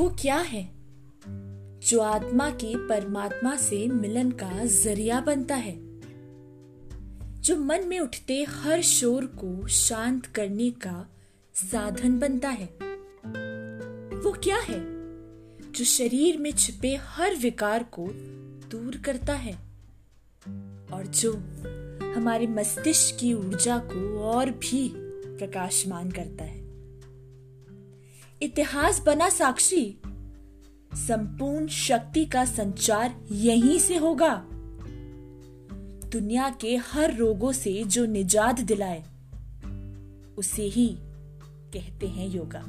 क्या है? जो आत्मा के परमात्मा से मिलन का ज़रिया बनता है, जो मन में उठते हर शोर को शांत करने का साधन बनता है। वो क्या है? जो शरीर में छिपे हर विकार को दूर करता है और जो हमारे मस्तिष्क की ऊर्जा को और भी प्रकाशमान करता है। इतिहास बना साक्षी। संपूर्ण शक्ति का संचार यहीं से होगा। दुनिया के हर रोगों से जो निजात दिलाए, उसे ही कहते हैं योगा।